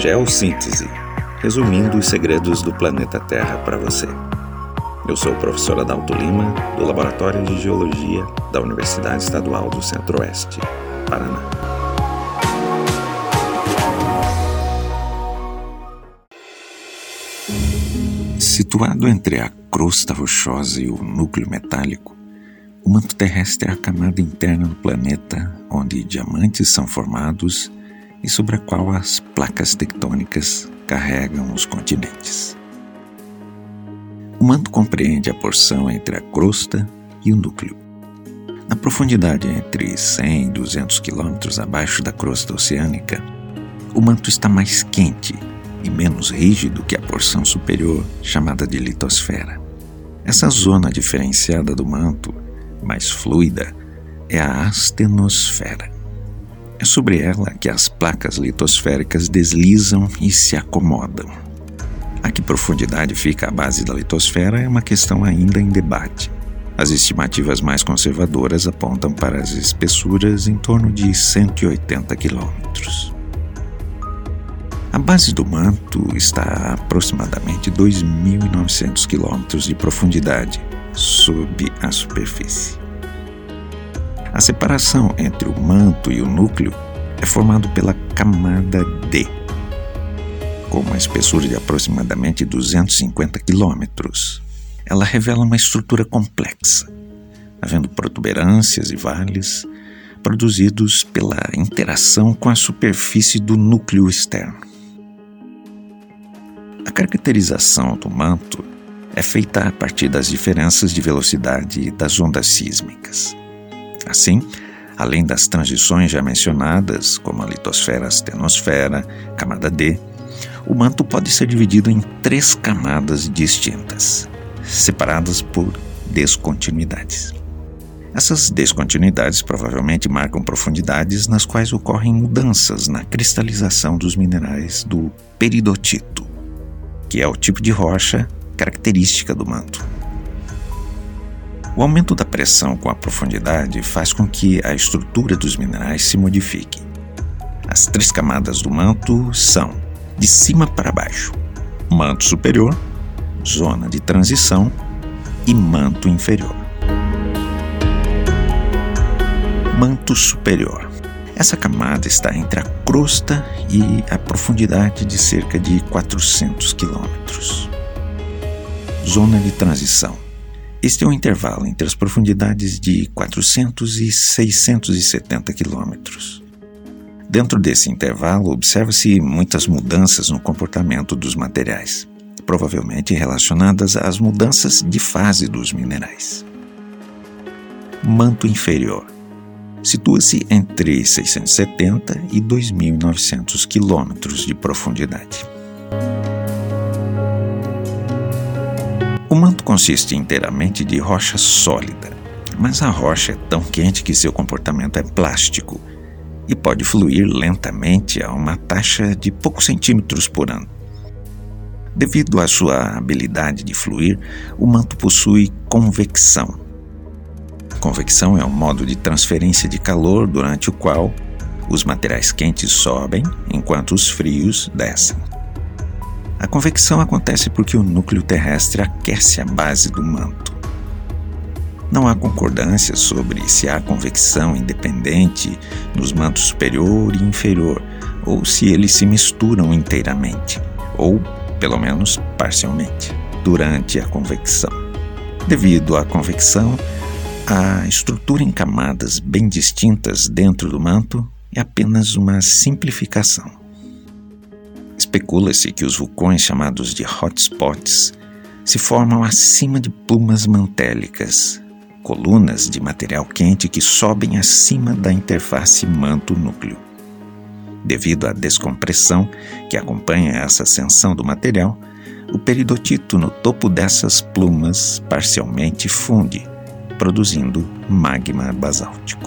Geossíntese resumindo os segredos do planeta Terra para você. Eu sou o professor Adalto Lima, do Laboratório de Geologia da Universidade Estadual do Centro-Oeste, Paraná. Situado entre a crosta rochosa e o núcleo metálico, o manto terrestre é a camada interna do planeta onde diamantes são formados e sobre a qual as placas tectônicas carregam os continentes. O manto compreende a porção entre a crosta e o núcleo. Na profundidade entre 100 e 200 quilômetros abaixo da crosta oceânica, o manto está mais quente e menos rígido que a porção superior, chamada de litosfera. Essa zona diferenciada do manto, mais fluida, é a astenosfera. É sobre ela que as placas litosféricas deslizam e se acomodam. A que profundidade fica a base da litosfera é uma questão ainda em debate. As estimativas mais conservadoras apontam para as espessuras em torno de 180 quilômetros. A base do manto está a aproximadamente 2.900 quilômetros de profundidade sob a superfície. A separação entre o manto e o núcleo é formado pela camada D, com uma espessura de aproximadamente 250 quilômetros. Ela revela uma estrutura complexa, havendo protuberâncias e vales produzidos pela interação com a superfície do núcleo externo. A caracterização do manto é feita a partir das diferenças de velocidade das ondas sísmicas. Assim, além das transições já mencionadas, como a litosfera, astenosfera, camada D, o manto pode ser dividido em três camadas distintas, separadas por descontinuidades. Essas descontinuidades provavelmente marcam profundidades nas quais ocorrem mudanças na cristalização dos minerais do peridotito, que é o tipo de rocha característica do manto. O aumento da pressão com a profundidade faz com que a estrutura dos minerais se modifique. As três camadas do manto são de cima para baixo: manto superior, zona de transição e manto inferior. Manto superior. Essa camada está entre a crosta e a profundidade de cerca de 400 quilômetros. Zona de transição este é um intervalo entre as profundidades de 400 e 670 quilômetros. Dentro desse intervalo, observa-se muitas mudanças no comportamento dos materiais, provavelmente relacionadas às mudanças de fase dos minerais. Manto inferior situa-se entre 670 e 2.900 quilômetros de profundidade. Consiste inteiramente de rocha sólida, mas a rocha é tão quente que seu comportamento é plástico e pode fluir lentamente a uma taxa de poucos centímetros por ano. Devido à sua habilidade de fluir, o manto possui convecção. Convecção é um modo de transferência de calor durante o qual os materiais quentes sobem enquanto os frios descem. A convecção acontece porque o núcleo terrestre aquece a base do manto. Não há concordância sobre se há convecção independente nos mantos superior e inferior, ou se eles se misturam inteiramente, ou, pelo menos, parcialmente, durante a convecção. Devido à convecção, a estrutura em camadas bem distintas dentro do manto é apenas uma simplificação. Especula-se que os vulcões chamados de hotspots se formam acima de plumas mantélicas, colunas de material quente que sobem acima da interface manto-núcleo. Devido à descompressão que acompanha essa ascensão do material, o peridotito no topo dessas plumas parcialmente funde, produzindo magma basáltico.